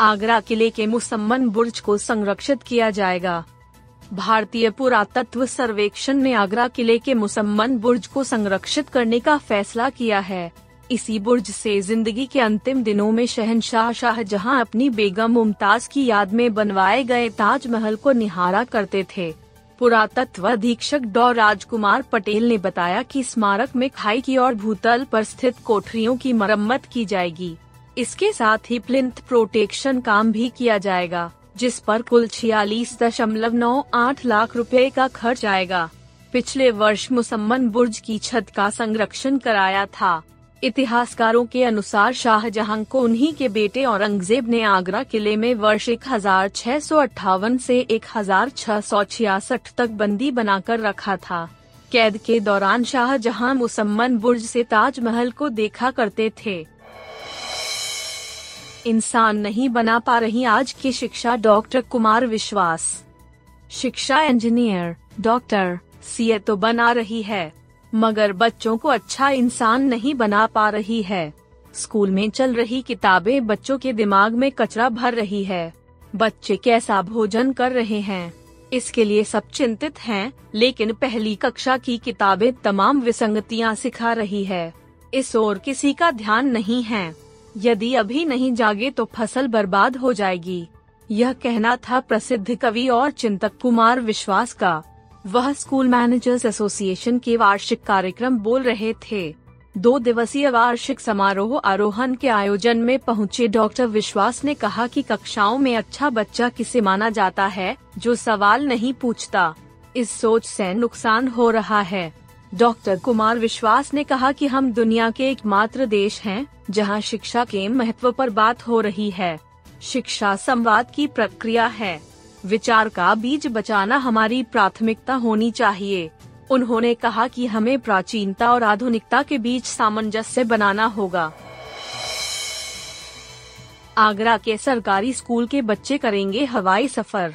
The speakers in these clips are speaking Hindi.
आगरा किले के मुसम्मन बुर्ज को संरक्षित किया जाएगा। भारतीय पुरातत्व सर्वेक्षण ने आगरा किले के मुसम्मन बुर्ज को संरक्षित करने का फैसला किया है। इसी बुर्ज से ज़िंदगी के अंतिम दिनों में शहनशाह शाहजहां अपनी बेगम मुमताज़ की याद में बनवाए गए ताजमहल को निहारा करते थे। पुरातत्व अधीक्षक डॉ. राजकुमार पटेल ने बताया कि स्मारक में खाई की और भूतल पर स्थित कोठरियों की मरम्मत की जाएगी। इसके साथ ही प्लिंथ प्रोटेक्शन काम भी किया जाएगा, जिस पर कुल छियालीस दशमलव नौ आठ लाख रुपए का खर्च आएगा। पिछले वर्ष मुसम्मन बुर्ज की छत का संरक्षण कराया था। इतिहासकारों के अनुसार शाहजहां को उन्हीं के बेटे औरंगज़ेब ने आगरा किले में वर्ष एक हज़ार छह सौ अट्ठावन ऐसी एक हज़ार छह सौ छियासठ तक बंदी बनाकर रखा था। कैद के दौरान शाहजहां मुसम्मन बुर्ज से ताजमहल को देखा करते थे। इंसान नहीं बना पा रही आज की शिक्षा डॉक्टर कुमार विश्वास। शिक्षा इंजीनियर डॉक्टर सीए तो बना रही है मगर बच्चों को अच्छा इंसान नहीं बना पा रही है। स्कूल में चल रही किताबें बच्चों के दिमाग में कचरा भर रही है। बच्चे कैसा भोजन कर रहे हैं? इसके लिए सब चिंतित हैं, लेकिन पहली कक्षा की किताबें तमाम विसंगतियाँ सिखा रही है। इस ओर किसी का ध्यान नहीं है। यदि अभी नहीं जागे तो फ़सल बर्बाद हो जाएगी। यह कहना था प्रसिद्ध कवि और चिंतक कुमार विश्वास का। वह स्कूल मैनेजर्स एसोसिएशन के वार्षिक कार्यक्रम बोल रहे थे। दो दिवसीय वार्षिक समारोह आरोहण के आयोजन में पहुँचे डॉक्टर विश्वास ने कहा कि कक्षाओं में अच्छा बच्चा किसे माना जाता है, जो सवाल नहीं पूछता। इस सोच से नुकसान हो रहा है। डॉक्टर कुमार विश्वास ने कहा कि हम दुनिया के एकमात्र देश हैं जहाँ शिक्षा के महत्व पर बात हो रही है। शिक्षा संवाद की प्रक्रिया है। विचार का बीज बचाना हमारी प्राथमिकता होनी चाहिए। उन्होंने कहा कि हमें प्राचीनता और आधुनिकता के बीच सामंजस्य बनाना होगा। आगरा के सरकारी स्कूल के बच्चे करेंगे हवाई सफ़र।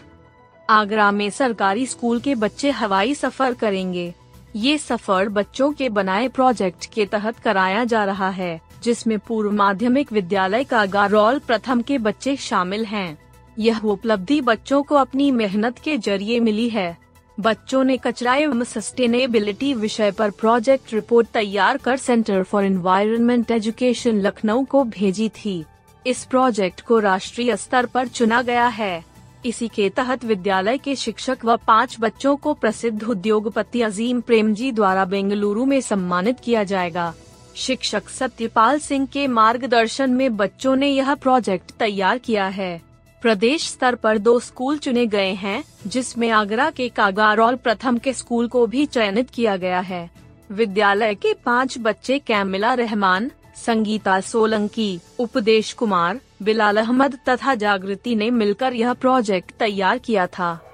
आगरा में सरकारी स्कूल के बच्चे हवाई सफ़र करेंगे। ये सफ़र बच्चों के बनाए प्रोजेक्ट के तहत कराया जा रहा है। जिसमें पूर्व माध्यमिक विद्यालय का गारौल प्रथम के बच्चे शामिल हैं। यह उपलब्धि बच्चों को अपनी मेहनत के ज़रिए मिली है। बच्चों ने कचरा एवं सस्टेनेबिलिटी विषय पर प्रोजेक्ट रिपोर्ट तैयार कर Centre for Environment Education Lucknow को भेजी थी। इस प्रोजेक्ट को राष्ट्रीय स्तर पर चुना गया है। इसी के तहत विद्यालय के शिक्षक व पाँच बच्चों को प्रसिद्ध उद्योगपति अजीम प्रेमजी द्वारा बेंगलुरु में सम्मानित किया जाएगा। शिक्षक सत्यपाल सिंह के मार्गदर्शन में बच्चों ने यह प्रोजेक्ट तैयार किया है। प्रदेश स्तर पर दो स्कूल चुने गए हैं, जिसमें आगरा के कागारौल प्रथम के स्कूल को भी चयनित किया गया है। विद्यालय के पाँच बच्चे कैमिला रहमान, संगीता सोलंकी, उपदेश कुमार, बिलाल अहमद तथा जागृति ने मिलकर यह प्रोजेक्ट तैयार किया था।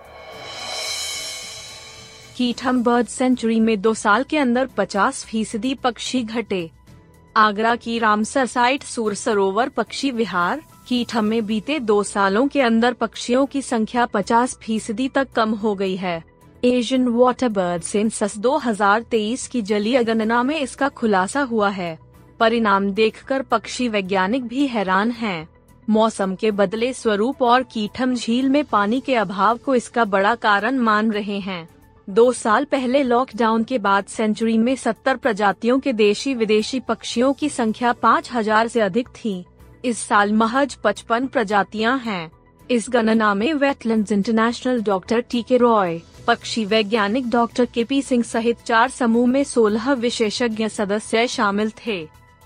कीठम बर्ड सेंचुरी में दो साल के अंदर 50 फ़ीसदी पक्षी घटे। आगरा की रामसर साइट सूर सरोवर पक्षी विहार कीठम में बीते दो सालों के अंदर पक्षियों की संख्या 50 फ़ीसदी तक कम हो गई है। एशियन वाटर बर्ड सेंसस 2023 की जलीय गणना में इसका खुलासा हुआ है। परिणाम देखकर पक्षी वैज्ञानिक भी हैरान हैं। मौसम के बदले स्वरूप और कीठम झील में पानी के अभाव को इसका बड़ा कारण मान रहे हैं। दो साल पहले लॉकडाउन के बाद सेंचुरी में 70 प्रजातियों के देशी विदेशी पक्षियों की संख्या 5000 से अधिक थी। इस साल महज 55 प्रजातियाँ हैं इस गणना में वेटलैंड इंटरनेशनल डॉक्टर टी के रॉय पक्षी वैज्ञानिक डॉक्टर के पी सिंह सहित चार समूह में 16 विशेषज्ञ सदस्य शामिल थे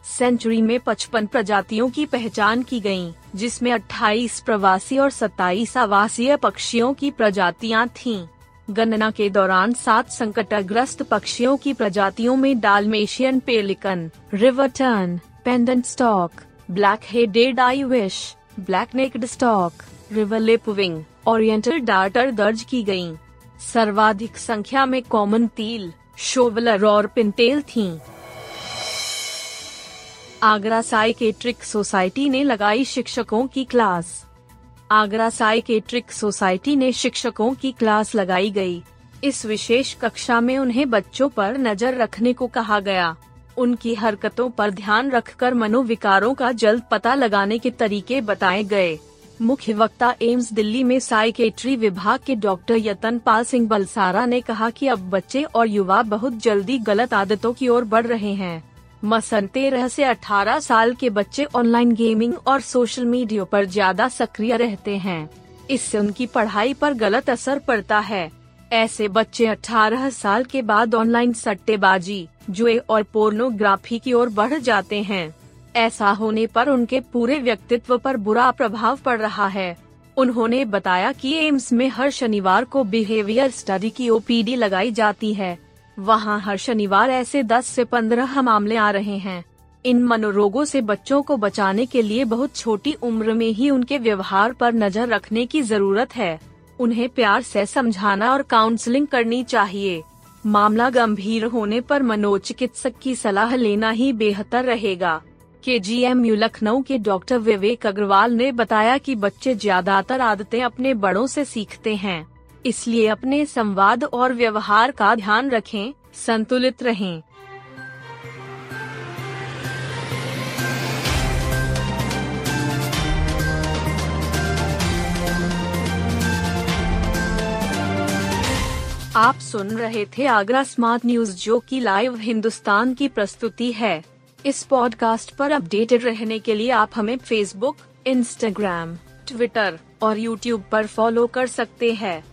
सेंचुरी में 55 प्रजातियों की पहचान की गई जिसमें 28 प्रवासी और 27 आवासीय पक्षियों की प्रजातियाँ थीं। गणना के दौरान सात संकटग्रस्त पक्षियों की प्रजातियों में Dalmatian pelican river tern painted stork black headed ibis black necked stork river lapwing oriental darter दर्ज की गई सर्वाधिक संख्या में कॉमन तील शोवलर और पिंटेल थीं। आगरा साइकेट्रिक सोसाइटी ने लगाई शिक्षकों की क्लास आगरा साइकेट्रिक सोसाइटी ने शिक्षकों की क्लास लगाई गई। इस विशेष कक्षा में उन्हें बच्चों पर नज़र रखने को कहा गया। उनकी हरकतों पर ध्यान रखकर मनोविकारों का जल्द पता लगाने के तरीके बताए गए। मुख्य वक्ता एम्स दिल्ली में साइकेट्री विभाग के डॉक्टर यतन पाल सिंह बलसारा ने कहा कि अब बच्चे और युवा बहुत जल्दी गलत आदतों की ओर बढ़ रहे हैं। मसन तेरह से 18 साल के बच्चे ऑनलाइन गेमिंग और सोशल मीडिया पर ज़्यादा सक्रिय रहते हैं। इससे उनकी पढ़ाई पर गलत असर पड़ता है। ऐसे बच्चे 18 साल के बाद ऑनलाइन सट्टेबाजी, जुए और पोर्नोग्राफी की ओर बढ़ जाते हैं। ऐसा होने पर उनके पूरे व्यक्तित्व पर बुरा प्रभाव पड़ रहा है। उन्होंने बताया कि एम्स में हर शनिवार को बिहेवियर स्टडी की ओपीडी लगाई जाती है। वहाँ हर शनिवार ऐसे 10 से 15 मामले आ रहे हैं। इन मनोरोगों से बच्चों को बचाने के लिए बहुत छोटी उम्र में ही उनके व्यवहार पर नज़र रखने की ज़रूरत है। उन्हें प्यार से समझाना और काउंसलिंग करनी चाहिए। मामला गंभीर होने पर मनोचिकित्सक की सलाह लेना ही बेहतर रहेगा। के जी एम यू लखनऊ के डॉक्टर विवेक अग्रवाल ने बताया कि बच्चे ज़्यादातर आदतें अपने बड़ों से सीखते हैं। इसलिए अपने संवाद और व्यवहार का ध्यान रखें, संतुलित रहें। आप सुन रहे थे आगरा स्मार्ट न्यूज़, जो की लाइव हिंदुस्तान की प्रस्तुति है। इस पॉडकास्ट पर अपडेटेड रहने के लिए आप हमें फेसबुक इंस्टाग्राम ट्विटर और यूट्यूब पर फॉलो कर सकते हैं।